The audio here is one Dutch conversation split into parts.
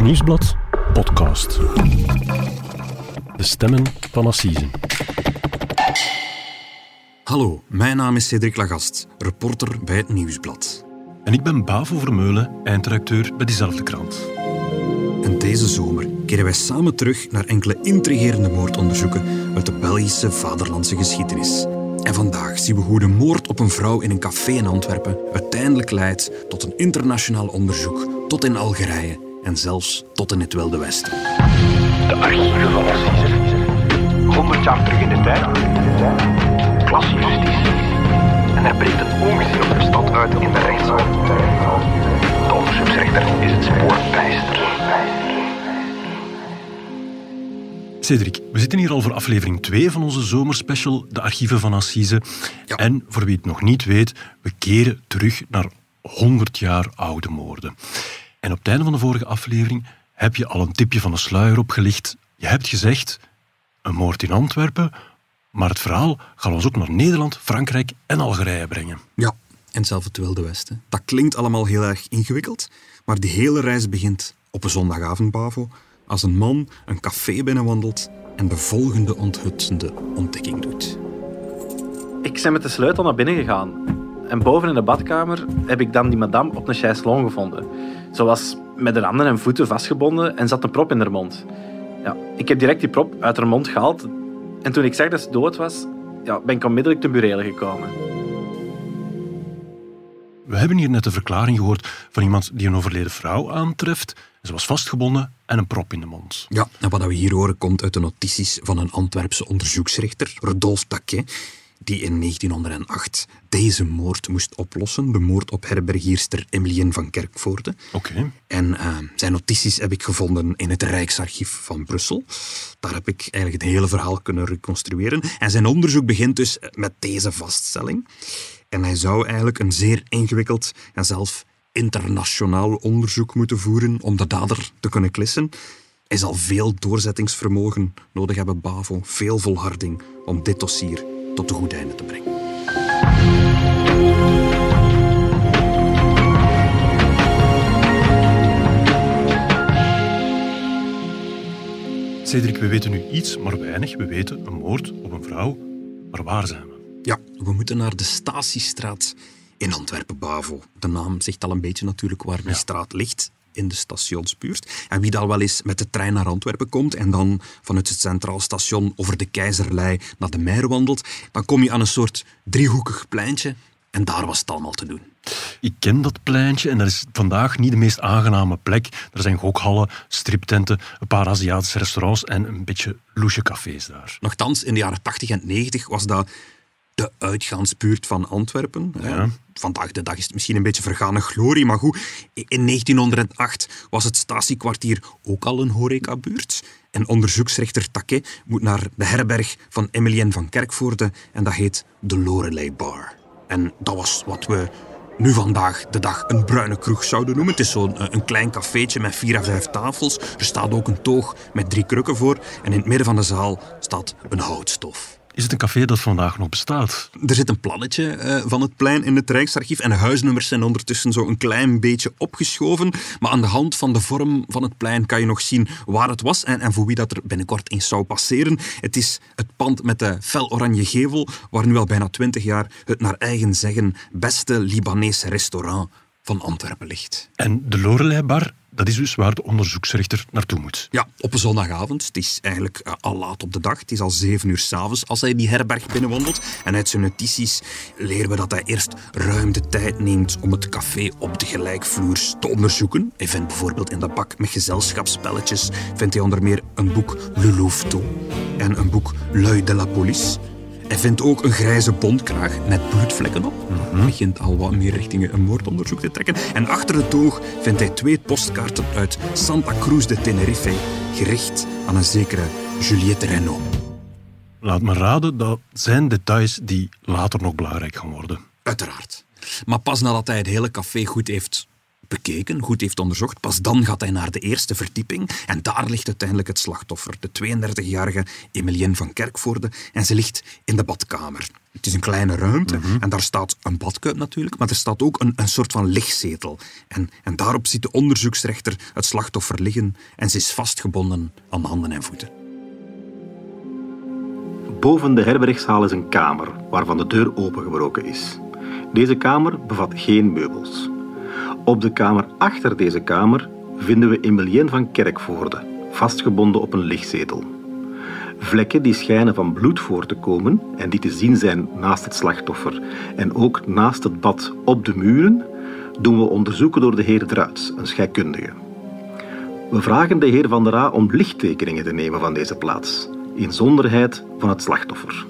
Het Nieuwsblad podcast. De stemmen van Assise. Hallo, mijn naam is Cedric Lagast, reporter bij het Nieuwsblad. En ik ben Bavo Vermeulen, eindredacteur bij diezelfde krant. En deze zomer keren wij samen terug naar enkele intrigerende moordonderzoeken uit de Belgische vaderlandse geschiedenis. En vandaag zien we hoe de moord op een vrouw in een café in Antwerpen uiteindelijk leidt tot een internationaal onderzoek tot in Algerije en zelfs tot in het Wilde Westen. De archieven van Assise. 100 jaar terug in de tijd. Klasjustitie. En er breekt een ongezien op de stad uit in de rechtszaal. De onderzoeksrechter is het spoor bijster. Cedric, we zitten hier al voor aflevering 2 van onze zomerspecial, de archieven van Assise. Ja. En voor wie het nog niet weet, we keren terug naar 100 jaar oude moorden. En op het einde van de vorige aflevering heb je al een tipje van de sluier opgelicht. Je hebt gezegd, een moord in Antwerpen, maar het verhaal gaat ons ook naar Nederland, Frankrijk en Algerije brengen. Ja, en zelfs het Wilde Westen. Dat klinkt allemaal heel erg ingewikkeld, maar die hele reis begint op een zondagavond, Bavo, als een man een café binnenwandelt en de volgende onthutsende ontdekking doet. Ik ben met de sleutel naar binnen gegaan. En boven in de badkamer heb ik dan die madame op een chaiselong gevonden. Ze was met haar handen en voeten vastgebonden en zat een prop in haar mond. Ja, ik heb direct die prop uit haar mond gehaald. En toen ik zag dat ze dood was, ja, ben ik onmiddellijk ten burelen gekomen. We hebben hier net de verklaring gehoord van iemand die een overleden vrouw aantreft. Ze was vastgebonden en een prop in de mond. Ja, en wat we hier horen komt uit de notities van een Antwerpse onderzoeksrechter, Rodolphe Taquet, die in 1908 deze moord moest oplossen, de moord op herbergierster Emilienne van Kerkvoorde. Oké. En eh, zijn notities heb ik gevonden in het Rijksarchief van Brussel. Daar heb ik eigenlijk het hele verhaal kunnen reconstrueren. En zijn onderzoek begint dus met deze vaststelling. En hij zou eigenlijk een zeer ingewikkeld en zelf internationaal onderzoek moeten voeren om de dader te kunnen klissen. Hij zal veel doorzettingsvermogen nodig hebben, Bavo, veel volharding om dit dossier tot een goed einde te brengen. Cedric, we weten nu iets, maar weinig. We weten een moord op een vrouw. Maar waar zijn we? Ja, we moeten naar de Statiestraat in Antwerpen, Bavo. De naam zegt al een beetje natuurlijk waar die straat ligt in de stationsbuurt. En wie dan wel eens met de trein naar Antwerpen komt en dan vanuit het Centraal Station over de Keizerlei naar de Meijer wandelt, dan kom je aan een soort driehoekig pleintje en daar was het allemaal te doen. Ik ken dat pleintje en dat is vandaag niet de meest aangename plek. Er zijn gokhallen, striptenten, een paar Aziatische restaurants en een beetje loesje cafés daar. Nochtans, in de jaren 80 en 90 was dat de uitgaansbuurt van Antwerpen. hè. Vandaag de dag is het misschien een beetje vergane glorie, maar goed, in 1908 was het statiekwartier ook al een horecabuurt. En onderzoeksrechter Taquet moet naar de herberg van Emilienne van Kerkvoorde en dat heet de Lorelei Bar. En dat was wat we nu vandaag de dag een bruine kroeg zouden noemen. Het is zo'n eh, een klein cafeetje met vier à vijf tafels. Er staat ook een toog met drie krukken voor. En in het midden van de zaal staat een houtstof. Is het een café dat vandaag nog bestaat? Er zit een plannetje eh, van het plein in het Rijksarchief en de huisnummers zijn ondertussen zo een klein beetje opgeschoven. Maar aan de hand van de vorm van het plein kan je nog zien waar het was en, en voor wie dat er binnenkort eens zou passeren. Het is het pand met de fel oranje gevel, waar nu al bijna twintig jaar het naar eigen zeggen beste Libanese restaurant van Antwerpen ligt. En de Lorelei Bar, dat is dus waar de onderzoeksrechter naartoe moet. Ja, op een zondagavond. Het is eigenlijk eh, al laat op de dag. Het is al zeven uur s'avonds als hij die herberg binnenwandelt. En uit zijn notities leren we dat hij eerst ruim de tijd neemt om het café op de gelijkvloers te onderzoeken. Hij vindt bijvoorbeeld in de bak met gezelschapsspelletjes vindt hij onder meer een boek Le Louveteau en een boek L'œil de la police. Hij vindt ook een grijze bondkraag met bloedvlekken op. Hij begint al wat meer richting een moordonderzoek te trekken. En achter het oog vindt hij twee postkaarten uit Santa Cruz de Tenerife, gericht aan een zekere Juliette Renaud. Laat me raden, dat zijn details die later nog belangrijk gaan worden. Uiteraard. Maar pas nadat hij het hele café goed heeft bekeken, goed heeft onderzocht, pas dan gaat hij naar de eerste verdieping en daar ligt uiteindelijk het slachtoffer, de 32-jarige Emilienne van Kerkvoorde, en ze ligt in de badkamer. Het is een kleine ruimte en daar staat een badkuip natuurlijk, maar er staat ook een, een soort van lichtzetel. En, en daarop ziet de onderzoeksrechter het slachtoffer liggen en ze is vastgebonden aan handen en voeten. Boven de herbergszaal is een kamer waarvan de deur opengebroken is. Deze kamer bevat geen meubels. Op de kamer achter deze kamer vinden we Emilien van Kerkvoorde, vastgebonden op een lichtzetel. Vlekken die schijnen van bloed voor te komen en die te zien zijn naast het slachtoffer en ook naast het bad op de muren, doen we onderzoeken door de heer Druits, een scheikundige. We vragen de heer Van der A om lichttekeningen te nemen van deze plaats, inzonderheid van het slachtoffer.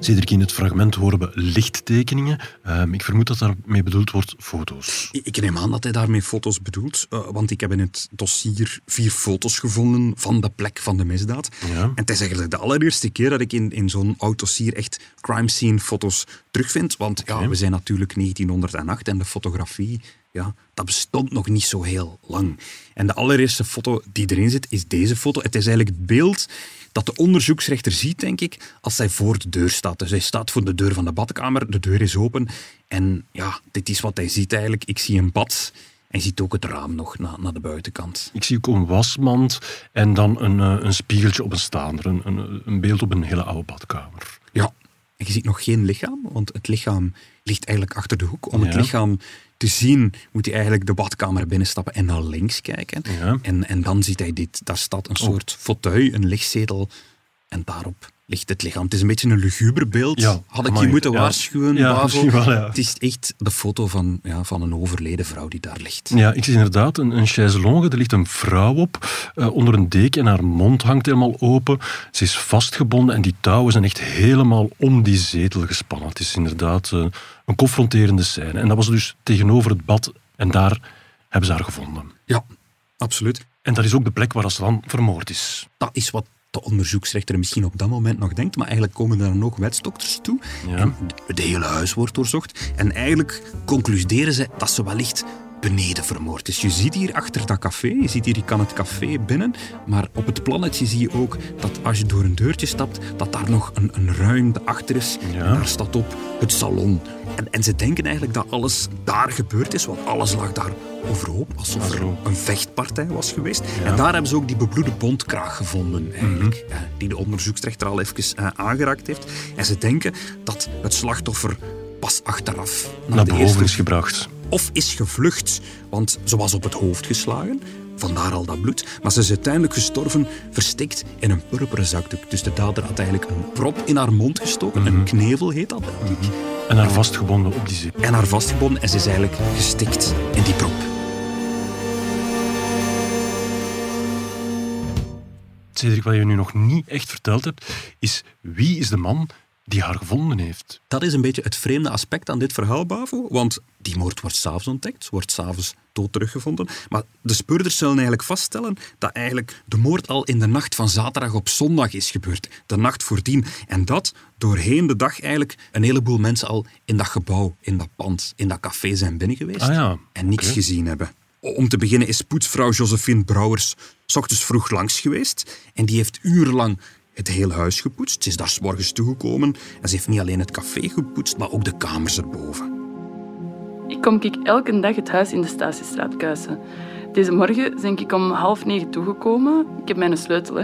Cedric, in het fragment horen we lichttekeningen. Ehm, ik vermoed dat daarmee bedoeld wordt foto's. Ik neem aan dat hij daarmee foto's bedoelt, eh, want ik heb in het dossier vier foto's gevonden van de plek van de misdaad. Ja. En het is eigenlijk de allereerste keer dat ik in, in zo'n oud dossier echt crime scene foto's terugvind. Want ja, we zijn natuurlijk 1908 en de fotografie, ja, dat bestond nog niet zo heel lang. En de allereerste foto die erin zit, is deze foto. Het is eigenlijk het beeld dat de onderzoeksrechter ziet, denk ik, als hij voor de deur staat. Dus hij staat voor de deur van de badkamer, de deur is open. En ja, dit is wat hij ziet eigenlijk. Ik zie een bad en je ziet ook het raam nog na- naar de buitenkant. Ik zie ook een wasmand en dan een, eh, een spiegeltje op een staander. Een, een, een beeld op een hele oude badkamer. Ja, en je ziet nog geen lichaam, want het lichaam ligt eigenlijk achter de hoek. Om het lichaam te zien, moet hij eigenlijk de badkamer binnenstappen en naar links kijken. Ja. Oh. En, en dan ziet hij dit. Daar staat een soort fauteuil, een lichtzetel, en daarop ligt het lichaam. Het is een beetje een luguber beeld. Ja, Had ik amai, je moeten ja. waarschuwen, Ja, wel. Het is echt de foto van, ja, van een overleden vrouw die daar ligt. Ja, ik zie inderdaad een, een chaiselonge. Er ligt een vrouw op, eh, onder een deken en haar mond hangt helemaal open. Ze is vastgebonden en die touwen zijn echt helemaal om die zetel gespannen. Het is inderdaad eh, een confronterende scène. En dat was dus tegenover het bad en daar hebben ze haar gevonden. Ja, absoluut. En dat is ook de plek waar dan vermoord is. Dat is wat de onderzoeksrechter misschien op dat moment nog denkt, maar eigenlijk komen er dan ook wetsdokters toe. Ja. En de hele huis wordt doorzocht. En eigenlijk concluderen ze dat ze wellicht beneden vermoord is. Je ziet hier achter dat café, je ziet hier, je kan het café binnen, maar op het plannetje zie je ook dat als je door een deurtje stapt, dat daar nog een, een ruimte achter is. Ja. En daar staat op het salon. En, en ze denken eigenlijk dat alles daar gebeurd is, want alles lag daar overhoop, alsof er een vechtpartij was geweest. En daar hebben ze ook die bebloede bondkraag gevonden, eigenlijk, Mhm. eh, die de onderzoeksrechter al even eh, aangeraakt heeft. En ze denken dat het slachtoffer pas achteraf naar, Naar de boven eerste is gebracht. Of is gevlucht, want ze was op het hoofd geslagen. Vandaar al dat bloed. Maar ze is uiteindelijk gestorven, verstikt in een purperen zakdoek. Dus de dader had eigenlijk een prop in haar mond gestoken. Een knevel heet dat, denk ik. En haar vastgebonden op die zetel. En haar vastgebonden en ze is eigenlijk gestikt in die prop. Cedric, wat je nu nog niet echt verteld hebt, is wie is de man die haar gevonden heeft? Dat is een beetje het vreemde aspect aan dit verhaal, Bavo. Want die moord wordt s'avonds ontdekt, wordt s'avonds dood teruggevonden. Maar de speurders zullen eigenlijk vaststellen dat eigenlijk de moord al in de nacht van zaterdag op zondag is gebeurd. De nacht voordien. En dat doorheen de dag eigenlijk een heleboel mensen al in dat gebouw, in dat pand, in dat café zijn binnen geweest. Ah ja, En niks gezien hebben. Om te beginnen is poetsvrouw Josephine Brouwers 's ochtends vroeg langs geweest. En die heeft urenlang het hele huis gepoetst. Ze is daar 's morgens toegekomen. En ze heeft niet alleen het café gepoetst, maar ook de kamers erboven. Ik kom ik elke dag het huis in de Statiestraat kuisen. Deze morgen ben ik om half negen toegekomen. Ik heb mijn sleutel. Hè.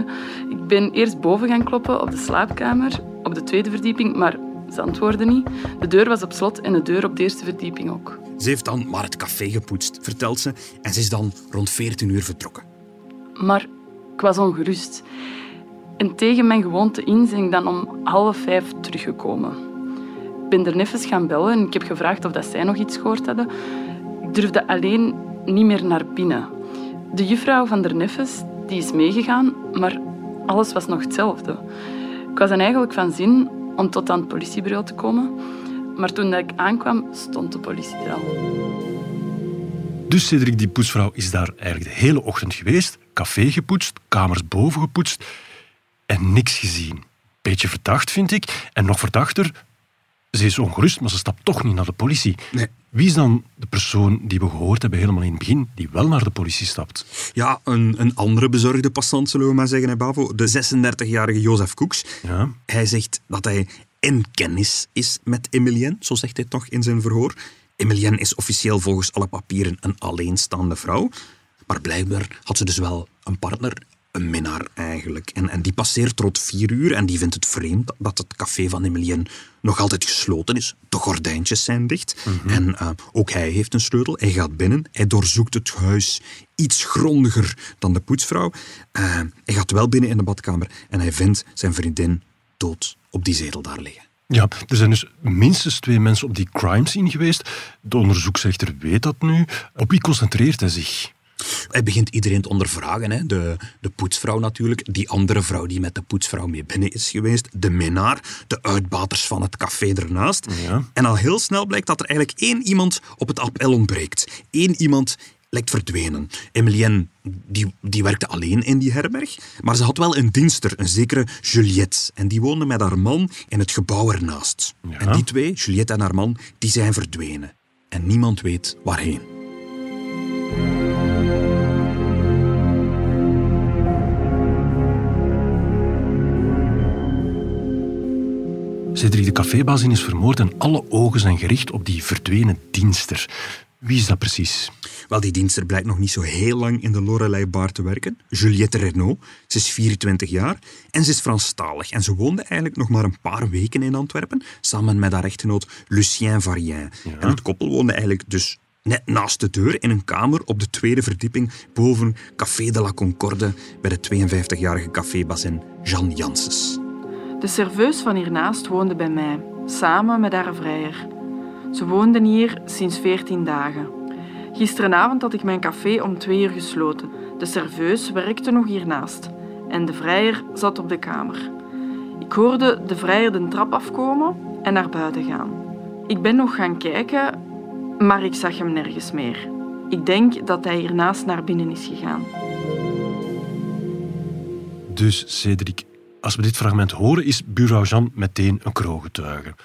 Ik ben eerst boven gaan kloppen op de slaapkamer, op de tweede verdieping, maar ze antwoordden niet. De deur was op slot en de deur op de eerste verdieping ook. Ze heeft dan maar het café gepoetst, vertelt ze. En ze is dan rond 14 uur vertrokken. Maar ik was ongerust. En tegen mijn gewoonte in ben ik dan om half vijf teruggekomen. Ik ben er even gaan bellen en ik heb gevraagd of dat zij nog iets gehoord hadden. Ik durfde alleen niet meer naar binnen. De juffrouw van der Neffes die is meegegaan, maar alles was nog hetzelfde. Ik was dan eigenlijk van zin om tot aan het politiebureau te komen. Maar toen ik aankwam, stond de politie er al. Dus Cedric, die poetsvrouw, is daar eigenlijk de hele ochtend geweest. Café gepoetst, kamers boven gepoetst en niks gezien. Beetje verdacht, vind ik. En nog verdachter, Ze is ongerust, maar ze stapt toch niet naar de politie. Nee. Wie is dan de persoon die we gehoord hebben helemaal in het begin, die wel naar de politie stapt? Ja, een, een andere bezorgde passant, zullen we maar zeggen, hè, Bavo. De 36-jarige Jozef Koeks. Ja. Hij zegt dat hij in kennis is met Emilienne, zo zegt hij toch in zijn verhoor. Emilienne is officieel volgens alle papieren een alleenstaande vrouw. Maar blijkbaar had ze dus wel een partner, een minnaar eigenlijk. En, en die passeert rond vier uur en die vindt het vreemd dat het café van Emilienne nog altijd gesloten is. De gordijntjes zijn dicht. En eh, ook hij heeft een sleutel. Hij gaat binnen. Hij doorzoekt het huis iets grondiger dan de poetsvrouw. Eh, hij gaat wel binnen in de badkamer en hij vindt zijn vriendin dood op die zetel daar liggen. Ja, er zijn dus minstens twee mensen op die crime scene geweest. De onderzoeksrechter weet dat nu. Op wie concentreert hij zich? Hij begint iedereen te ondervragen. Hè. De, de poetsvrouw natuurlijk, die andere vrouw die met de poetsvrouw mee binnen is geweest, de minnaar, de uitbaters van het café ernaast. Ja. En al heel snel blijkt dat er eigenlijk één iemand op het appel ontbreekt. Eén iemand lijkt verdwenen. Emilienne die, die werkte alleen in die herberg, maar ze had wel een dienster, een zekere Juliette. En die woonde met haar man in het gebouw ernaast. Ja. En die twee, Juliette en haar man, die zijn verdwenen. En niemand weet waarheen. Cedric de cafébazin is vermoord en alle ogen zijn gericht op die verdwenen dienster. Wie is dat precies? Wel, die dienster blijkt nog niet zo heel lang in de Lorelei Bar te werken. Juliette Renault. Ze is 24 jaar en ze is Franstalig. En ze woonde eigenlijk nog maar een paar weken in Antwerpen, samen met haar echtgenoot Lucien Varien. En het koppel woonde eigenlijk dus net naast de deur in een kamer op de tweede verdieping boven Café de la Concorde bij de 52-jarige cafébazin Jean Janssens. De serveus van hiernaast woonde bij mij, samen met haar vrijer. Ze woonden hier sinds 14 dagen. Gisteravond had ik mijn café om twee uur gesloten. De serveus werkte nog hiernaast en de vrijer zat op de kamer. Ik hoorde de vrijer de trap afkomen en naar buiten gaan. Ik ben nog gaan kijken, maar ik zag hem nergens meer. Ik denk dat hij hiernaast naar binnen is gegaan. Dus, Cedric, als we dit fragment horen, is buurvrouw Jean meteen een kroongetuige.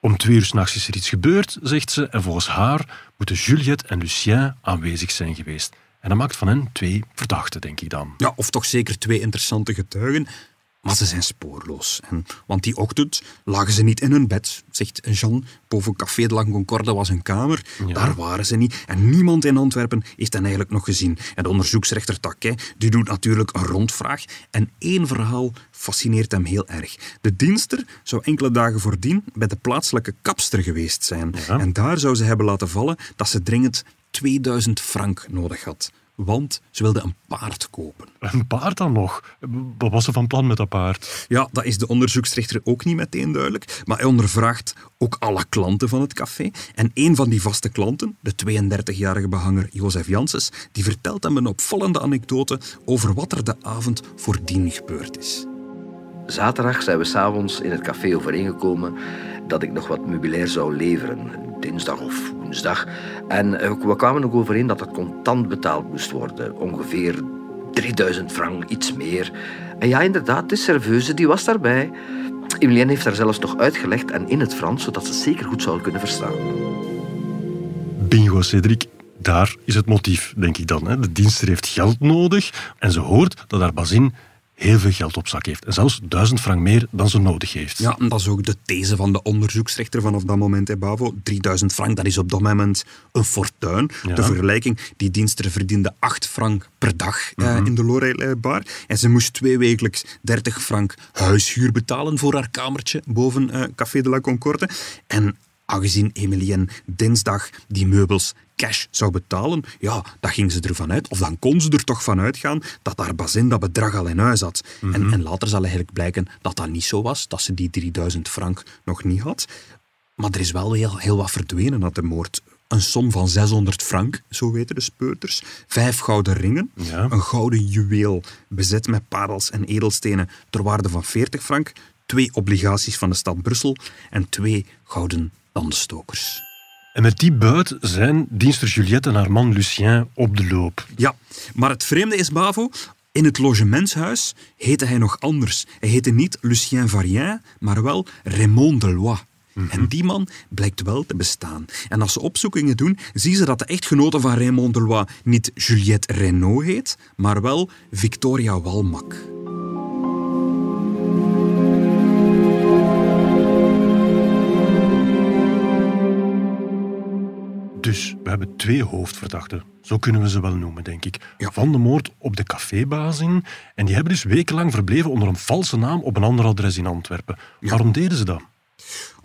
Om twee uur s'nachts is er iets gebeurd, zegt ze, en volgens haar moeten Juliette en Lucien aanwezig zijn geweest. En dat maakt van hen twee verdachten, denk ik dan. Ja, of toch zeker twee interessante getuigen. Maar ze zijn spoorloos. En, want die ochtend lagen ze niet in hun bed, zegt Jean. Boven Café de la Concorde was een kamer. Ja. Daar waren ze niet. En niemand in Antwerpen heeft hen eigenlijk nog gezien. En de onderzoeksrechter Taquet die doet natuurlijk een rondvraag. En één verhaal fascineert hem heel erg. De dienster zou enkele dagen voordien bij de plaatselijke kapster geweest zijn. Ja. En daar zou ze hebben laten vallen dat ze dringend 2000 frank nodig had. Want ze wilde een paard kopen. Een paard dan nog? Wat was ze van plan met dat paard? Ja, dat is de onderzoeksrechter ook niet meteen duidelijk. Maar hij ondervraagt ook alle klanten van het café. En een van die vaste klanten, de 32-jarige behanger Jozef Janssens, die vertelt hem een opvallende anekdote over wat er de avond voordien gebeurd is. Zaterdag zijn we s'avonds in het café overeengekomen dat ik nog wat meubilair zou leveren. Dinsdag of woensdag. En eh, we kwamen ook overeen dat het contant betaald moest worden. Ongeveer 3000 frank, iets meer. En ja, inderdaad, de serveuse die was daarbij. Emilienne heeft haar zelfs nog uitgelegd en in het Frans, zodat ze zeker goed zou kunnen verstaan. Bingo, Cedric. Daar is het motief, denk ik dan. hè. De dienster heeft geld nodig en ze hoort dat haar bazin heel veel geld op zak heeft. En zelfs duizend frank meer dan ze nodig heeft. Ja, en dat is ook de these van de onderzoeksrechter vanaf dat moment, hè, Bavo. 3000 frank, dat is op dat moment een fortuin. Ja. De vergelijking, die dienster verdiende 8 frank per dag eh, in de Lorelei Bar. En ze moest twee wekelijks 30 frank huishuur betalen voor haar kamertje boven eh, Café de la Concorde. En aangezien Emilienne dinsdag die meubels cash zou betalen, ja, dat ging ze ervan uit, of dan kon ze er toch van uitgaan, dat haar bazin dat bedrag al in huis had. en, en later zal eigenlijk blijken dat dat niet zo was, dat ze die 3000 frank nog niet had. Maar er is wel heel, heel wat verdwenen uit de moord. Een som van 600 frank, zo weten de speuters. Vijf gouden ringen. Ja. Een gouden juweel bezet met parels en edelstenen ter waarde van 40 frank. Twee obligaties van de stad Brussel. En twee gouden tandenstokers. En met die buit zijn dienster Juliette en haar man Lucien op de loop. Ja, maar het vreemde is, Bavo, in het logementshuis heette hij nog anders. Hij heette niet Lucien Varien, maar wel Raymond Delois. En die man blijkt wel te bestaan. En als ze opzoekingen doen, zien ze dat de echtgenote van Raymond Delois niet Juliette Renault heet, maar wel Victoria Walmak. Dus we hebben twee hoofdverdachten. Zo kunnen we ze wel noemen, denk ik. Ja. Van de moord op de cafébaas in. En die hebben dus wekenlang verbleven onder een valse naam op een ander adres in Antwerpen. Waarom deden ze dat?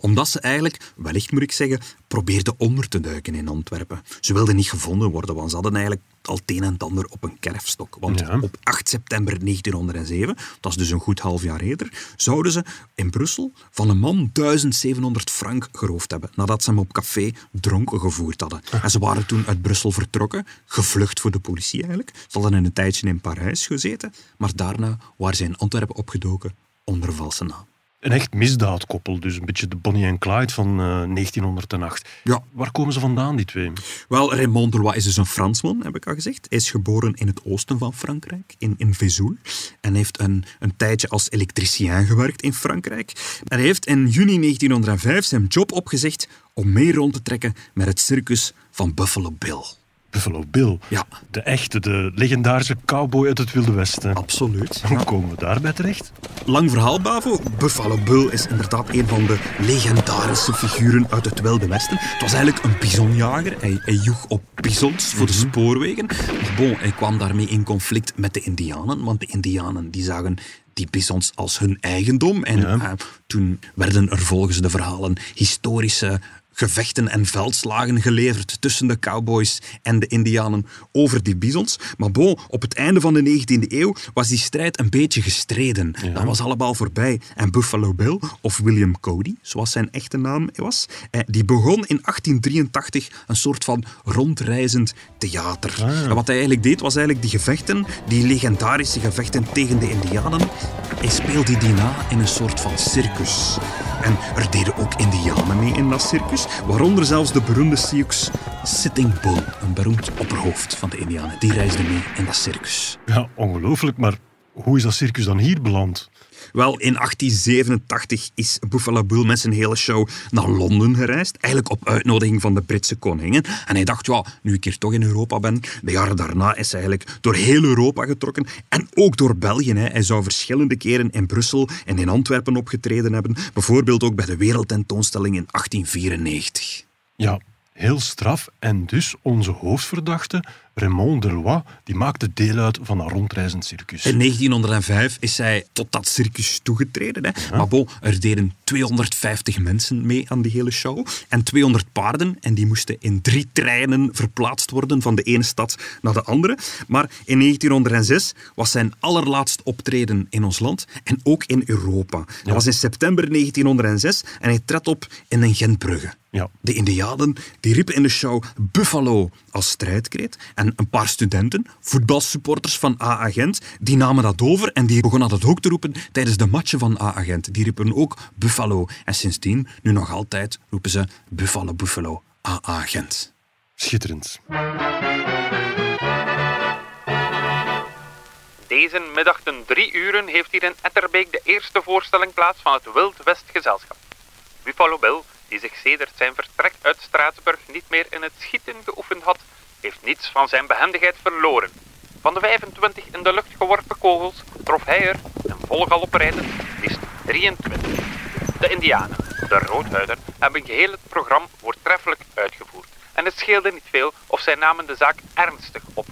Omdat ze eigenlijk, wellicht moet ik zeggen, probeerden onder te duiken in Antwerpen. Ze wilden niet gevonden worden, want ze hadden eigenlijk al het een en het ander op een kerfstok. Want Ja. op 8 september 1907, dat is dus een goed half jaar eerder, zouden ze in Brussel van een man 1700 frank geroofd hebben, nadat ze hem op café dronken gevoerd hadden. En ze waren toen uit Brussel vertrokken, gevlucht voor de politie eigenlijk. Ze hadden een tijdje in Parijs gezeten, maar daarna waren ze in Antwerpen opgedoken onder valse naam. Een echt misdaadkoppel, dus een beetje de Bonnie en Clyde van eh, 1908. Ja. Waar komen ze vandaan, die twee? Wel, Raymond Delois is dus een Fransman, heb ik al gezegd. Hij is geboren in het oosten van Frankrijk, in, in Vesoul. En heeft een, een tijdje als elektricien gewerkt in Frankrijk. En hij heeft in juni 1905 zijn job opgezegd om mee rond te trekken met het circus van Buffalo Bill. Buffalo Bill. Ja. De echte, de legendarische cowboy uit het Wilde Westen. Absoluut. Hoe komen we daarbij terecht? Lang verhaal, Bavo. Buffalo Bill is inderdaad een van de legendarische figuren uit het Wilde Westen. Het was eigenlijk een bisonjager. Hij, hij joeg op bisons voor de spoorwegen. Maar bon, hij kwam daarmee in conflict met de Indianen, want de Indianen die zagen die bisons als hun eigendom. En Ja. eh, toen werden er volgens de verhalen historische gevechten en veldslagen geleverd tussen de cowboys en de indianen over die bisons. Maar bon, op het einde van de 19e eeuw was die strijd een beetje gestreden. Dat was allemaal voorbij. En Buffalo Bill, of William Cody, zoals zijn echte naam was, eh, die begon in 1883 een soort van rondreizend theater. En wat hij eigenlijk deed, was eigenlijk die gevechten, die legendarische gevechten tegen de indianen, hij speelde die na in een soort van circus. En er deden ook indianen mee in dat circus, waaronder zelfs de beroemde Sioux Sitting Bull, een beroemd opperhoofd van de indianen. Die reisde mee in dat circus. Ja, ongelooflijk, maar hoe is dat circus dan hier beland? Wel, in 1887 is Buffalo Bill met zijn hele show naar Londen gereisd. Eigenlijk op uitnodiging van de Britse koningin. En hij dacht, ja, nu ik hier toch in Europa ben. De jaren daarna is hij eigenlijk door heel Europa getrokken. En ook door België. Hè. Hij zou verschillende keren in Brussel en in Antwerpen opgetreden hebben. Bijvoorbeeld ook bij de Wereldtentoonstelling in 1894. Ja, heel straf. En dus onze hoofdverdachte, Raymond Delois, die maakte deel uit van een rondreizend circus. In 1905 is hij tot dat circus toegetreden. Hè. Maar bon, er deden 250 mensen mee aan die hele show. En 200 paarden. En die moesten in drie treinen verplaatst worden van de ene stad naar de andere. Maar in 1906 was zijn allerlaatste optreden in ons land. En ook in Europa. Dat was in september 1906. En hij trad op in een Gentbrugge. Ja. De Indianen die riepen in de show Buffalo als strijdkreet. En een paar studenten, voetbalsupporters van AA Gent, die namen dat over en die begonnen dat ook te roepen tijdens de matchen van AA Gent. Die riepen ook Buffalo. En sindsdien, nu nog altijd, roepen ze Buffalo, Buffalo, AA Gent. Schitterend. Deze middag ten drie uren heeft hier in Etterbeek de eerste voorstelling plaats van het Wild West gezelschap. Buffalo Bill, die zich sedert zijn vertrek uit Straatsburg niet meer in het schieten geoefend had, heeft niets van zijn behendigheid verloren. Van de 25 in de lucht geworpen kogels trof hij er, in volle galop rijdend, liefst 23. De Indianen, de roodhuiden, hebben geheel het programma voortreffelijk uitgevoerd. En het scheelde niet veel of zij namen de zaak ernstig op.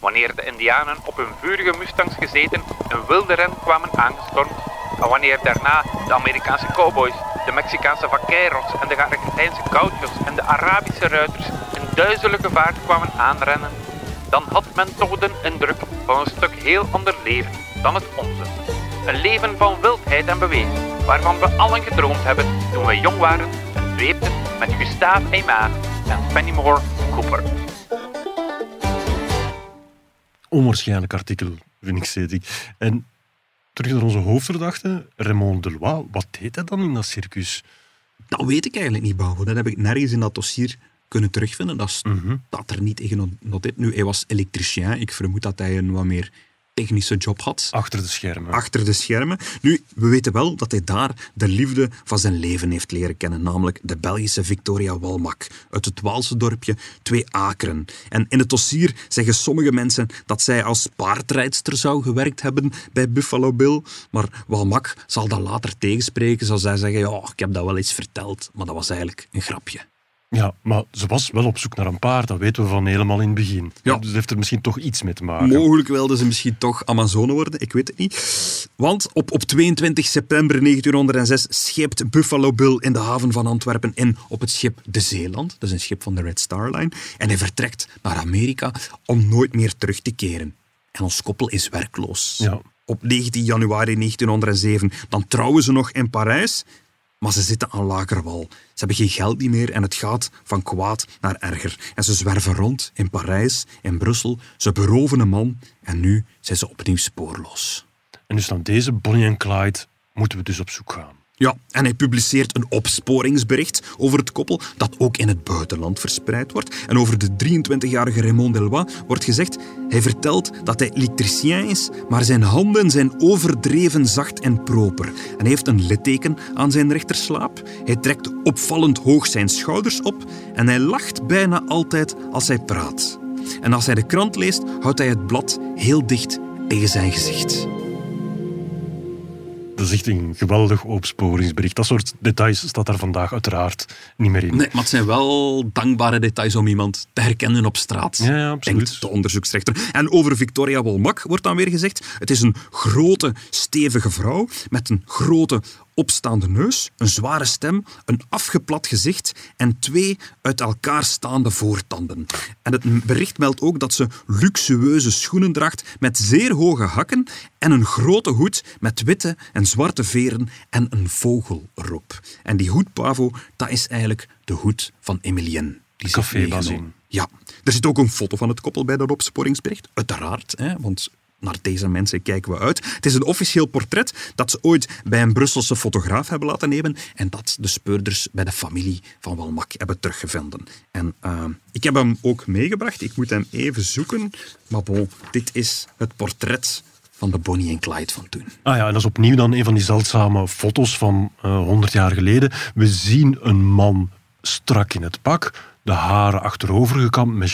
Wanneer de Indianen op hun vurige Mustangs gezeten een wilde ren kwamen aangestormd, en wanneer daarna de Amerikaanse cowboys, de Mexicaanse vaqueros en de Argentijnse gauchos en de Arabische ruiters in duizelig vaart kwamen aanrennen, dan had men toch de indruk van een stuk heel ander leven dan het onze. Een leven van wildheid en beweging, waarvan we allen gedroomd hebben toen we jong waren en dweepten met Gustave Aimard en Fenimore Cooper. Onwaarschijnlijk artikel, vind ik Cedric. En terug naar onze hoofdverdachte, Raymond Delois. Wat deed hij dan in dat circus? Dat weet ik eigenlijk niet, Bavo. Dat heb ik nergens in dat dossier kunnen terugvinden. Dat staat er niet in genoteerd. Nu, hij was elektricien. Ik vermoed dat hij een wat meer technische job had. Achter de schermen. Achter de schermen. Nu, we weten wel dat hij daar de liefde van zijn leven heeft leren kennen, namelijk de Belgische Victoria Walmak uit het Waalse dorpje Twee Akeren. En in het dossier zeggen sommige mensen dat zij als paardrijdster zou gewerkt hebben bij Buffalo Bill, maar Walmak zal dat later tegenspreken, zal zij zeggen, ja, ik heb dat wel eens verteld, maar dat was eigenlijk een grapje. Ja, maar ze was wel op zoek naar een paard, dat weten we van helemaal in het begin. Ja. Dus heeft er misschien toch iets mee te maken. Mogelijk wilden ze misschien toch Amazone worden, ik weet het niet. Want op, op 22 september 1906 schept Buffalo Bill in de haven van Antwerpen in op het schip De Zeeland. Dat is een schip van de Red Star Line. En hij vertrekt naar Amerika om nooit meer terug te keren. En ons koppel is werkloos. Ja. Op 19 januari 1907, dan trouwen ze nog in Parijs. Maar ze zitten aan lager wal. Ze hebben geen geld meer en het gaat van kwaad naar erger. En ze zwerven rond in Parijs, in Brussel. Ze beroven een man en nu zijn ze opnieuw spoorloos. En dus naar deze Bonnie en Clyde moeten we dus op zoek gaan. Ja, en hij publiceert een opsporingsbericht over het koppel dat ook in het buitenland verspreid wordt. En over de 23-jarige Raymond Delois wordt gezegd, hij vertelt dat hij elektricien is, maar zijn handen zijn overdreven zacht en proper. En hij heeft een litteken aan zijn rechterslaap. Hij trekt opvallend hoog zijn schouders op en hij lacht bijna altijd als hij praat. En als hij de krant leest, houdt hij het blad heel dicht tegen zijn gezicht. Dat is echt een geweldig opsporingsbericht. Dat soort details staat daar vandaag uiteraard niet meer in. Nee, maar het zijn wel dankbare details om iemand te herkennen op straat. Ja, ja, absoluut. Denkt de onderzoeksrechter. En over Victoria Wolmak wordt dan weer gezegd: het is een grote, stevige vrouw met een grote, opstaande neus, een zware stem, een afgeplat gezicht en twee uit elkaar staande voortanden. En het bericht meldt ook dat ze luxueuze schoenen draagt met zeer hoge hakken en een grote hoed met witte en zwarte veren en een vogel erop. En die hoed, Pavo, dat is eigenlijk de hoed van Emilienne. Die meegenomen. Ja, er zit ook een foto van het koppel bij dat opsporingsbericht. Uiteraard, hè, want naar deze mensen kijken we uit. Het is een officieel portret dat ze ooit bij een Brusselse fotograaf hebben laten nemen en dat de speurders bij de familie van Walmak hebben teruggevonden. En eh, ik heb hem ook meegebracht. Ik moet hem even zoeken. Maar bon, dit is het portret van de Bonnie en Clyde van toen. Ah ja, en dat is opnieuw dan een van die zeldzame foto's van eh 100 jaar geleden. We zien een man strak in het pak, de haren achterover gekamd met.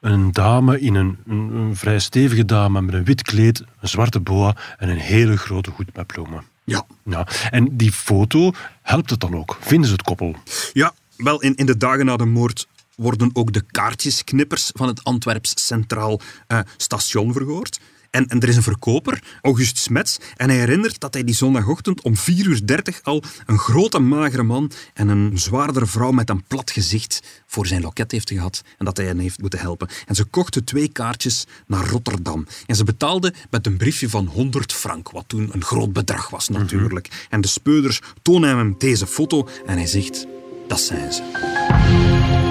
Een dame in een, een, een vrij stevige dame met een wit kleed, een zwarte boa en een hele grote hoed met bloemen. Ja, Ja, en die foto helpt het dan ook. Vinden ze het koppel? Ja, wel in, in de dagen na de moord worden ook de kaartjesknippers van het Antwerps Centraal eh, Station verhoord. En, en er is een verkoper, August Smets, en hij herinnert dat hij die zondagochtend om 4 uur 30 al een grote magere man en een zwaardere vrouw met een plat gezicht voor zijn loket heeft gehad en dat hij hen heeft moeten helpen. En ze kochten twee kaartjes naar Rotterdam. En ze betaalden met een briefje van 100 frank, wat toen een groot bedrag was natuurlijk. En de speurders tonen hem deze foto en hij zegt, dat zijn ze.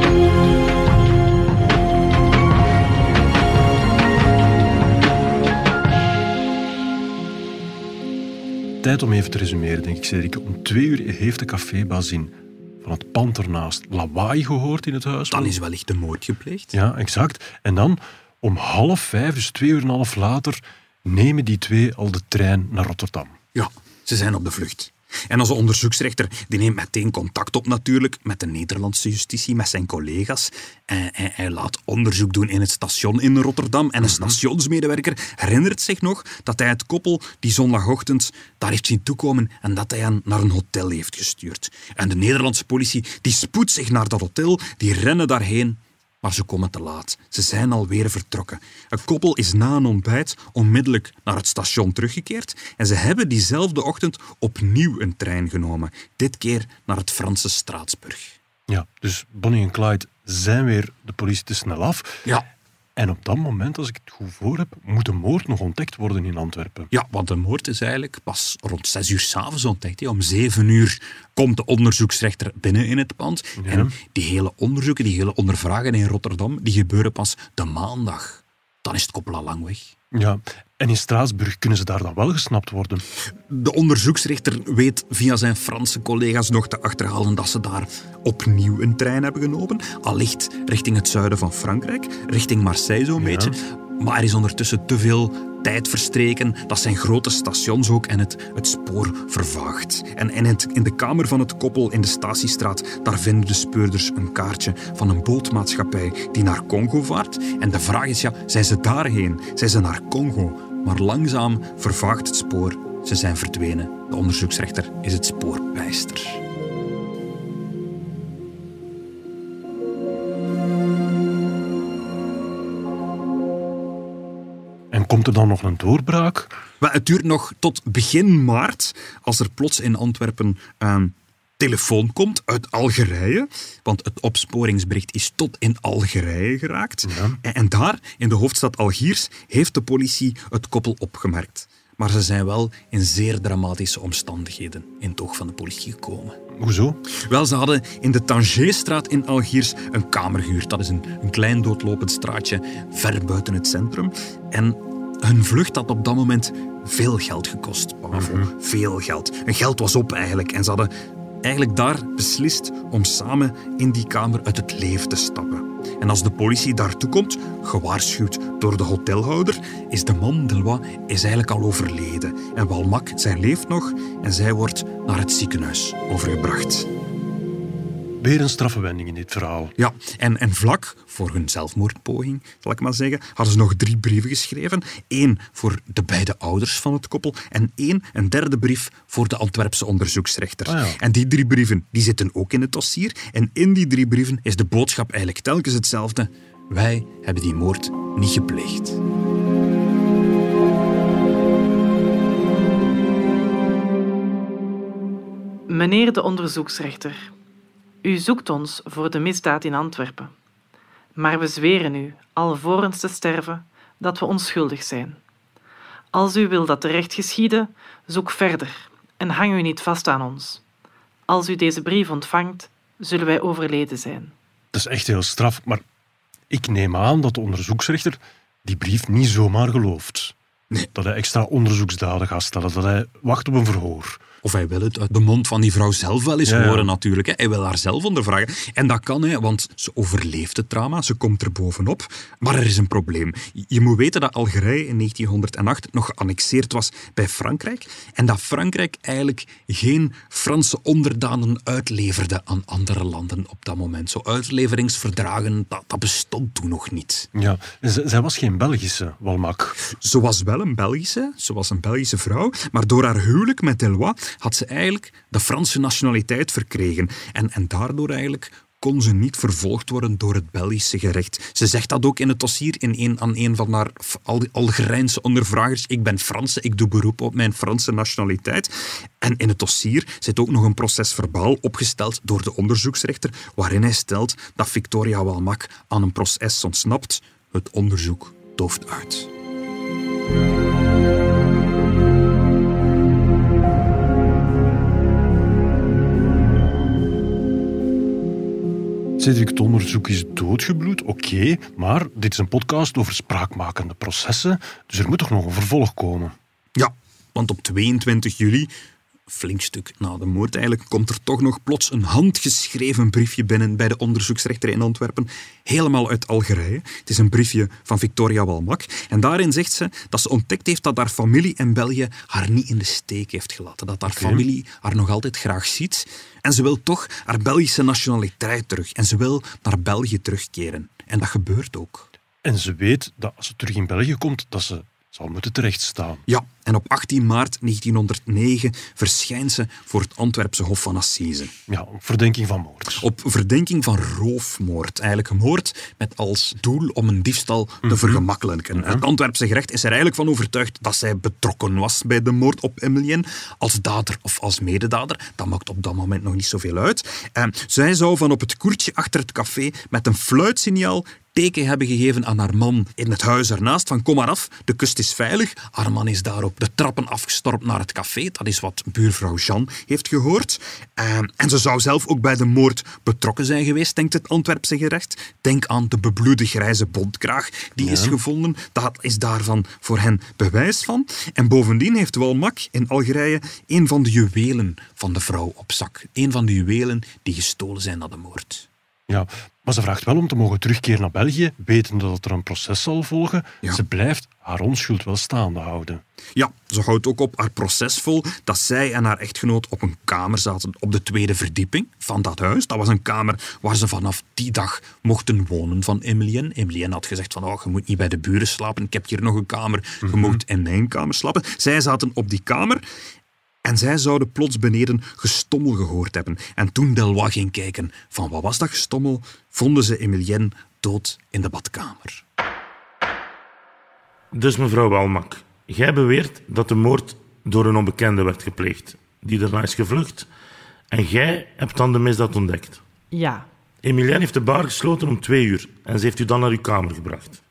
Tijd om even te resumeren, denk ik, Cedric. Om twee uur heeft de cafébazin van het pand ernaast lawaai gehoord in het huis. Dan is wellicht de moord gepleegd. Ja, exact. En dan om half vijf, dus twee uur en een half later, nemen die twee al de trein naar Rotterdam. Ja, ze zijn op de vlucht. En onze onderzoeksrechter die neemt meteen contact op natuurlijk met de Nederlandse justitie, met zijn collega's. En hij, hij laat onderzoek doen in het station in Rotterdam. En een stationsmedewerker herinnert zich nog dat hij het koppel die zondagochtend daar heeft zien toekomen en dat hij hen naar een hotel heeft gestuurd. En de Nederlandse politie die spoedt zich naar dat hotel, die rennen daarheen maar ze komen te laat. Ze zijn alweer vertrokken. Het koppel is na een ontbijt onmiddellijk naar het station teruggekeerd en ze hebben diezelfde ochtend opnieuw een trein genomen. Dit keer naar het Franse Straatsburg. Ja, dus Bonnie en Clyde zijn weer de politie te snel af. Ja. En op dat moment, als ik het goed voor heb, moet de moord nog ontdekt worden in Antwerpen. Ja, want de moord is eigenlijk pas rond zes uur s'avonds ontdekt. hè. Om zeven uur komt de onderzoeksrechter binnen in het pand. Ja. En die hele onderzoeken, die hele ondervragingen in Rotterdam, die gebeuren pas de maandag. Dan is het koppel al lang weg. Ja, en in Straatsburg kunnen ze daar dan wel gesnapt worden. De onderzoeksrechter weet via zijn Franse collega's nog te achterhalen dat ze daar opnieuw een trein hebben genomen. Allicht richting het zuiden van Frankrijk, richting Marseille zo'n Ja. beetje. Maar er is ondertussen te veel tijd verstreken, dat zijn grote stations ook en het, het spoor vervaagt. En in, de kamer van het koppel in de Statiestraat, daar vinden de speurders een kaartje van een bootmaatschappij die naar Congo vaart. En de vraag is, ja, zijn ze daarheen? Zijn ze naar Congo? Maar langzaam vervaagt het spoor. Ze zijn verdwenen. De onderzoeksrechter is het spoorbijster. Komt er dan nog een doorbraak? Maar het duurt nog tot begin maart, als er plots in Antwerpen een telefoon komt uit Algerije. Want het opsporingsbericht is tot in Algerije geraakt. En, en daar, in de hoofdstad Algiers, heeft de politie het koppel opgemerkt. Maar ze zijn wel in zeer dramatische omstandigheden in het oog van de politie gekomen. Hoezo? Wel, ze hadden in de Tangerstraat in Algiers een kamer gehuurd. Dat is een, een klein doodlopend straatje ver buiten het centrum. En hun vlucht had op dat moment veel geld gekost, Pavo. Veel geld. Hun geld was op eigenlijk. En ze hadden eigenlijk daar beslist om samen in die kamer uit het leven te stappen. En als de politie daartoe komt, gewaarschuwd door de hotelhouder, is de man Delois is eigenlijk al overleden. En Walmak, zij leeft nog en zij wordt naar het ziekenhuis overgebracht. Weer een straffe wending in dit verhaal. Ja, en, en vlak voor hun zelfmoordpoging, zal ik maar zeggen, hadden ze nog drie brieven geschreven. Eén voor de beide ouders van het koppel en één, een derde brief voor de Antwerpse onderzoeksrechter. Ah, ja. En die drie brieven die zitten ook in het dossier. En in die drie brieven is de boodschap eigenlijk telkens hetzelfde. Wij hebben die moord niet gepleegd. Meneer de onderzoeksrechter, u zoekt ons voor de misdaad in Antwerpen. Maar we zweren u, alvorens te sterven, dat we onschuldig zijn. Als u wil dat terecht geschieden, zoek verder en hang u niet vast aan ons. Als u deze brief ontvangt, zullen wij overleden zijn. Dat is echt heel straf, maar ik neem aan dat de onderzoeksrechter die brief niet zomaar gelooft. Dat hij extra onderzoeksdaden gaat stellen, dat hij wacht op een verhoor. Of hij wil het uit de mond van die vrouw zelf wel eens Ja, horen natuurlijk. Hè. Hij wil haar zelf ondervragen. En dat kan, hè, want ze overleeft het trauma, ze komt er bovenop. Maar er is een probleem. Je moet weten dat Algerije in 1908 nog geannexeerd was bij Frankrijk. En dat Frankrijk eigenlijk geen Franse onderdanen uitleverde aan andere landen op dat moment. Zo uitleveringsverdragen, dat, dat bestond toen nog niet. Ja, zij was geen Belgische, Walmak. Ze was wel een Belgische, ze was een Belgische vrouw, maar door haar huwelijk met Delois had ze eigenlijk de Franse nationaliteit verkregen. En, en daardoor eigenlijk kon ze niet vervolgd worden door het Belgische gerecht. Ze zegt dat ook in het dossier in een, aan een van haar Algerijnse ondervragers. Ik ben Franse, ik doe beroep op mijn Franse nationaliteit. En in het dossier zit ook nog een proces verbaal opgesteld door de onderzoeksrechter, waarin hij stelt dat Victoria Walmak aan een proces ontsnapt. Het onderzoek dooft uit. Cedric, onderzoek is doodgebloed, oké, maar dit is een podcast over spraakmakende processen, dus er moet toch nog een vervolg komen. Ja, want op 22 juli, flink stuk na de moord eigenlijk, komt er toch nog plots een handgeschreven briefje binnen bij de onderzoeksrechter in Antwerpen, helemaal uit Algerije. Het is een briefje van Victoria Walmak. En daarin zegt ze dat ze ontdekt heeft dat haar familie in België haar niet in de steek heeft gelaten. Dat haar familie haar nog altijd graag ziet. En ze wil toch haar Belgische nationaliteit terug. En ze wil naar België terugkeren. En dat gebeurt ook. En ze weet dat als ze terug in België komt, dat ze zal moeten terechtstaan. Ja, en op 18 maart 1909 verschijnt ze voor het Antwerpse Hof van Assise. Ja, op verdenking van moord. Op verdenking van roofmoord. Eigenlijk een moord met als doel om een diefstal te vergemakkelijken. Het Antwerpse gerecht is er eigenlijk van overtuigd dat zij betrokken was bij de moord op Emilien. Als dader of als mededader. Dat maakt op dat moment nog niet zoveel uit. En zij zou van op het koertje achter het café met een fluitsignaal teken hebben gegeven aan haar man in het huis ernaast van kom maar af, de kust is veilig. Haar man is daarop de trappen afgestorpt naar het café. Dat is wat buurvrouw Jean heeft gehoord. Ehm, en ze zou zelf ook bij de moord betrokken zijn geweest, denkt het Antwerpse gerecht. Denk aan de bebloede grijze bondkraag die is gevonden. Dat is daarvan voor hen bewijs van. En bovendien heeft Walmak in Algerije een van de juwelen van de vrouw op zak. Een van de juwelen die gestolen zijn na de moord. Ja, maar ze vraagt wel om te mogen terugkeren naar België, wetende dat er een proces zal volgen. Ja. Ze blijft haar onschuld wel staande houden. Ja, ze houdt ook op haar proces vol dat zij en haar echtgenoot op een kamer zaten op de tweede verdieping van dat huis. Dat was een kamer waar ze vanaf die dag mochten wonen van Emilien. Emilien had gezegd van, oh, je moet niet bij de buren slapen, ik heb hier nog een kamer, je moet in mijn kamer slapen. Zij zaten op die kamer en zij zouden plots beneden gestommel gehoord hebben. En toen Delois ging kijken van wat was dat gestommel, vonden ze Emilien dood in de badkamer. Dus mevrouw Walmak, jij beweert dat de moord door een onbekende werd gepleegd, die daarna is gevlucht, en jij hebt dan de misdaad ontdekt. Ja, Emilienne heeft de bar gesloten om twee uur en ze heeft u dan naar uw kamer gebracht.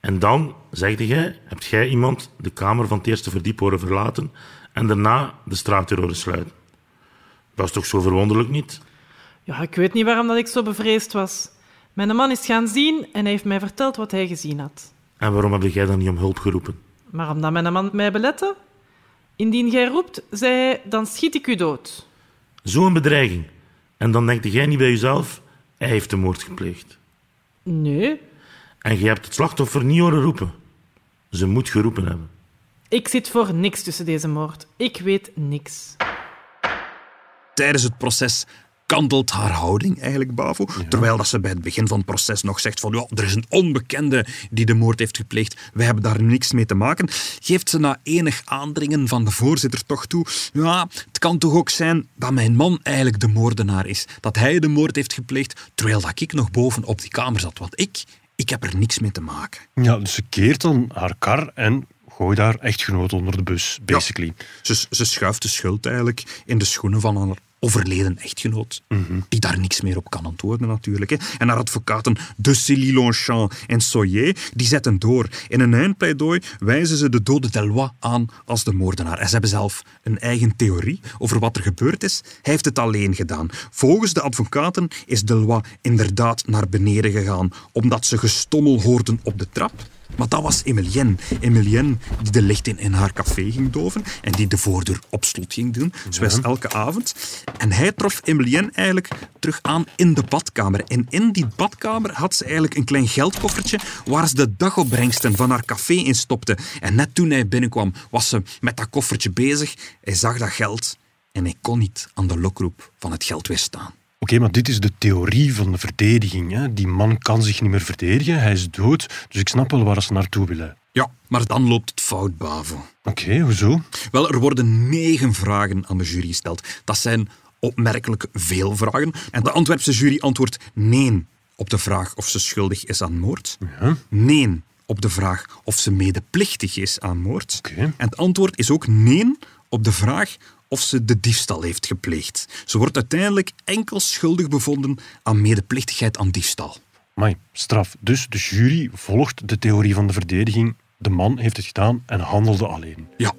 En dan, zegde jij, hebt jij iemand de kamer van het eerste verdiep horen verlaten en daarna de straatdeur horen sluiten. Dat is toch zo verwonderlijk niet? ja, ik weet niet waarom dat ik zo bevreesd was. Mijn man is gaan zien en hij heeft mij verteld wat hij gezien had. En waarom heb jij dan niet om hulp geroepen? Maar omdat mijn man mij belette? Indien jij roept, zei hij, dan schiet ik u dood. Zo'n bedreiging. En dan denkt jij niet bij jezelf, hij heeft de moord gepleegd. Nee, En je hebt het slachtoffer niet horen roepen. Ze moet geroepen hebben. Ik zit voor niks tussen deze moord. Ik weet niks. tijdens het proces kantelt haar houding eigenlijk, Bavo. Terwijl dat ze bij het begin van het proces nog zegt van ja, er is een onbekende die de moord heeft gepleegd. Wij hebben daar niks mee te maken. Geeft ze na enig aandringen van de voorzitter toch toe. Ja, het kan toch ook zijn dat mijn man eigenlijk de moordenaar is. Dat hij de moord heeft gepleegd, terwijl dat ik nog boven op die kamer zat. Want ik, ik heb er niks mee te maken. Ja, dus ze keert dan haar kar en gooit haar echtgenoot onder de bus, basically. Ze, ze schuift de schuld eigenlijk in de schoenen van haar overleden echtgenoot, die daar niks meer op kan antwoorden natuurlijk. Hè. En haar advocaten De Silly Longchamp en Soyer, die zetten door. In een eindpleidooi wijzen ze de dode Delois aan als de moordenaar. En ze hebben zelf een eigen theorie over wat er gebeurd is. Hij heeft het alleen gedaan. Volgens de advocaten is Delois inderdaad naar beneden gegaan, omdat ze gestommel hoorden op de trap. Maar dat was Emilienne. Emilienne die de lichten in haar café ging doven en die de voordeur op slot ging doen, zoals elke avond. En hij trof Emilienne eigenlijk terug aan in de badkamer. En in die badkamer had ze eigenlijk een klein geldkoffertje waar ze de dagopbrengsten van haar café in stopte. En net toen hij binnenkwam, was ze met dat koffertje bezig. Hij zag dat geld en hij kon niet aan de lokroep van het geld weerstaan. Oké, maar dit is de theorie van de verdediging. Hè. Die man kan zich niet meer verdedigen, hij is dood, dus ik snap wel waar ze naartoe willen. Ja, maar dan loopt het fout, Bavo. Oké, hoezo? Wel, er worden negen vragen aan de jury gesteld. Dat zijn opmerkelijk veel vragen. En de Antwerpse jury antwoordt nee op de vraag of ze schuldig is aan moord. Nee op de vraag of ze medeplichtig is aan moord. Oké. En het antwoord is ook nee op de vraag of ze de diefstal heeft gepleegd. Ze wordt uiteindelijk enkel schuldig bevonden aan medeplichtigheid aan diefstal. Maar straf. Dus de jury volgt de theorie van de verdediging. De man heeft het gedaan en handelde alleen. Ja,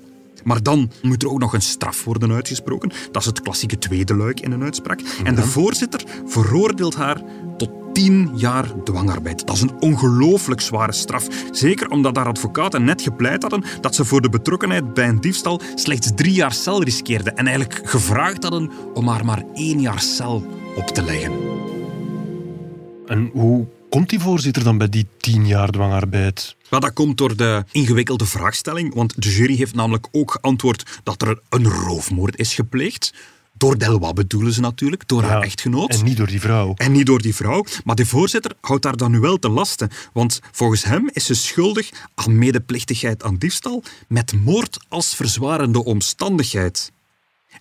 maar dan moet er ook nog een straf worden uitgesproken. Dat is het klassieke tweede luik in een uitspraak. En de voorzitter veroordeelt haar tot tien jaar dwangarbeid. Dat is een ongelooflijk zware straf. Zeker omdat haar advocaten net gepleit hadden dat ze voor de betrokkenheid bij een diefstal slechts drie jaar cel riskeerde. En eigenlijk gevraagd hadden om haar maar één jaar cel op te leggen. En hoe komt die voorzitter dan bij die tien jaar dwangarbeid? Maar dat komt door de ingewikkelde vraagstelling, want de jury heeft namelijk ook geantwoord dat er een roofmoord is gepleegd. Door Delois bedoelen ze natuurlijk, door haar echtgenoot. En niet door die vrouw. En niet door die vrouw. Maar de voorzitter houdt daar dan nu wel te lasten. Want volgens hem is ze schuldig aan medeplichtigheid aan diefstal met moord als verzwarende omstandigheid.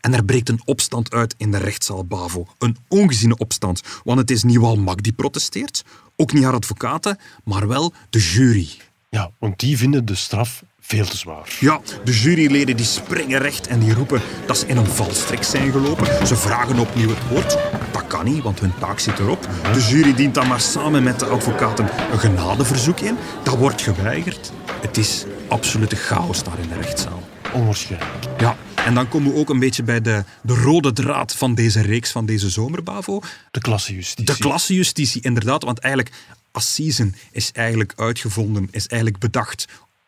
En er breekt een opstand uit in de rechtszaal Bavo. Een ongeziene opstand. Want het is niet Walmak die protesteert, ook niet haar advocaten, maar wel de jury. Ja, want die vinden de straf veel te zwaar. Ja, de juryleden die springen recht en die roepen dat ze in een valstrik zijn gelopen. Ze vragen opnieuw het woord. Dat kan niet, want hun taak zit erop. De jury dient dan maar samen met de advocaten een genadeverzoek in. Dat wordt geweigerd. Het is absolute chaos daar in de rechtszaal. Onwaarschijnlijk. Ja, en dan komen we ook een beetje bij de, de rode draad van deze reeks van deze zomer, Bavo. De klassejustitie. De klassejustitie, inderdaad. Want eigenlijk, assisen is eigenlijk uitgevonden, is eigenlijk bedacht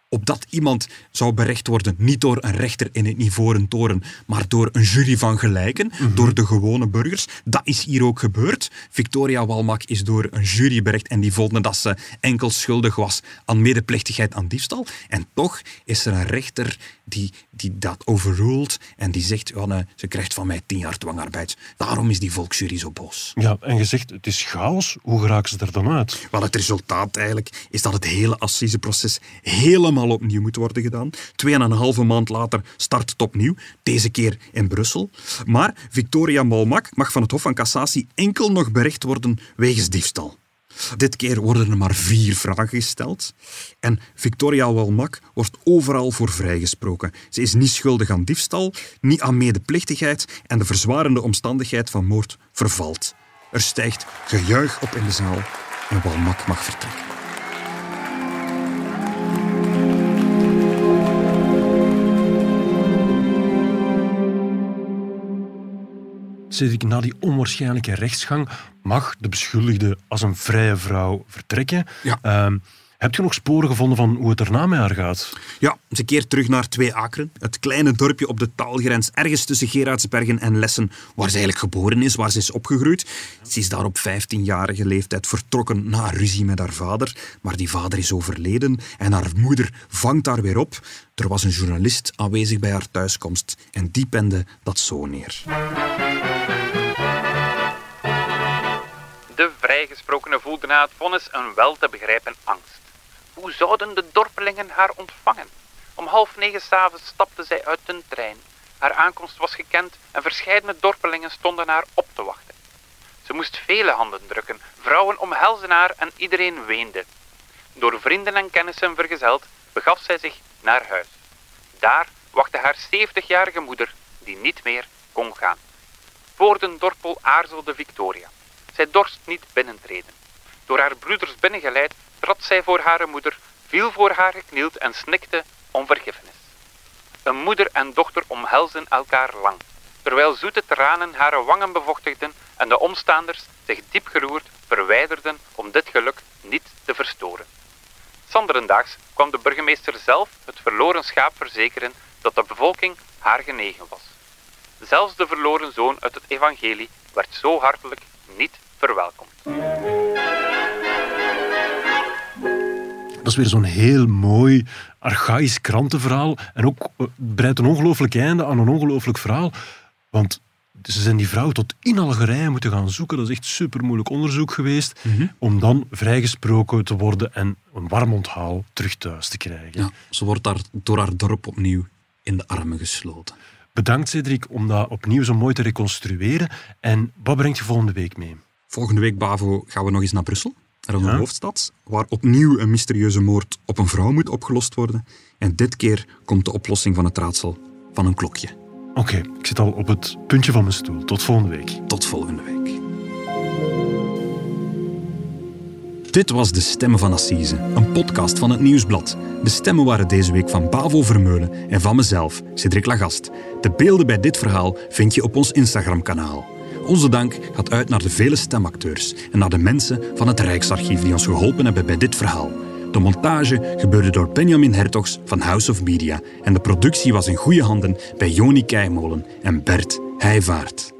opdat iemand zou berecht worden, niet door een rechter in een ivoren toren, maar door een jury van gelijken, door de gewone burgers. Dat is hier ook gebeurd. Victoria Walmak is door een jury berecht en die vonden dat ze enkel schuldig was aan medeplichtigheid aan diefstal. En toch is er een rechter die, die dat overruled en die zegt, nee, ze krijgt van mij tien jaar dwangarbeid. Daarom is die volksjury zo boos. Ja, en je zegt, het is chaos. Hoe geraken ze er dan uit? Wel, het resultaat eigenlijk is dat het hele assiseproces helemaal opnieuw moet worden gedaan. Tweeënhalve maand later start het opnieuw, deze keer in Brussel. Maar Victoria Molmak mag van het Hof van Cassatie enkel nog berecht worden wegens diefstal. Dit keer worden er maar vier vragen gesteld. En Victoria Walmak wordt overal voor vrijgesproken. Ze is niet schuldig aan diefstal, niet aan medeplichtigheid en de verzwarende omstandigheid van moord vervalt. Er stijgt gejuich op in de zaal en Walmak mag vertrekken. Cedric, na die onwaarschijnlijke rechtsgang mag de beschuldigde als een vrije vrouw vertrekken. Ja. Ehm, heb je nog sporen gevonden van hoe het erna met haar gaat? Ja, ze keert terug naar Twee Akeren, het kleine dorpje op de taalgrens, ergens tussen Gerardsbergen en Lessen, waar ze eigenlijk geboren is, waar ze is opgegroeid. Ze is daar op 15-jarige leeftijd vertrokken na ruzie met haar vader, maar die vader is overleden en haar moeder vangt haar weer op. Er was een journalist aanwezig bij haar thuiskomst en die pende dat zo neer. De vrijgesprokene voelde na het vonnis een wel te begrijpen angst. Hoe zouden de dorpelingen haar ontvangen? Om half negen s'avonds stapte zij uit een trein. Haar aankomst was gekend en verscheidene dorpelingen stonden haar op te wachten. Ze moest vele handen drukken, vrouwen omhelzen haar en iedereen weende. Door vrienden en kennissen vergezeld begaf zij zich naar huis. Daar wachtte haar 70-jarige moeder, die niet meer kon gaan. Voor de dorpel aarzelde Victoria. Zij dorst niet binnentreden. Door haar broeders binnengeleid trad zij voor haar moeder, viel voor haar geknield en snikte om vergiffenis. Een moeder en dochter omhelzen elkaar lang, terwijl zoete tranen haar wangen bevochtigden en de omstaanders zich diep geroerd verwijderden om dit geluk niet te verstoren. Sanderendaags kwam de burgemeester zelf het verloren schaap verzekeren dat de bevolking haar genegen was. Zelfs de verloren zoon uit het evangelie werd zo hartelijk niet verwelkomd. Dat is weer zo'n heel mooi, archaïs krantenverhaal. En ook eh, breidt een ongelooflijk einde aan een ongelooflijk verhaal. Want ze zijn die vrouw tot in Algerije moeten gaan zoeken. Dat is echt super moeilijk onderzoek geweest. Om dan vrijgesproken te worden en een warm onthaal terug thuis te krijgen. Ja, ze wordt daar door haar dorp opnieuw in de armen gesloten. Bedankt Cedric om dat opnieuw zo mooi te reconstrueren. En wat brengt je volgende week mee? Volgende week, Bavo, gaan we nog eens naar Brussel, naar onze hoofdstad, waar opnieuw een mysterieuze moord op een vrouw moet opgelost worden. En dit keer komt de oplossing van het raadsel van een klokje. Oké, ik zit al op het puntje van mijn stoel. Tot volgende week. Tot volgende week. Dit was De Stemmen van Assise, een podcast van het Nieuwsblad. De stemmen waren deze week van Bavo Vermeulen en van mezelf, Cedric Lagast. De beelden bij dit verhaal vind je op ons Instagram-kanaal. Onze dank gaat uit naar de vele stemacteurs en naar de mensen van het Rijksarchief die ons geholpen hebben bij dit verhaal. De montage gebeurde door Benjamin Hertogs van House of Media en de productie was in goede handen bij Joni Keimolen en Bert Heijvaart.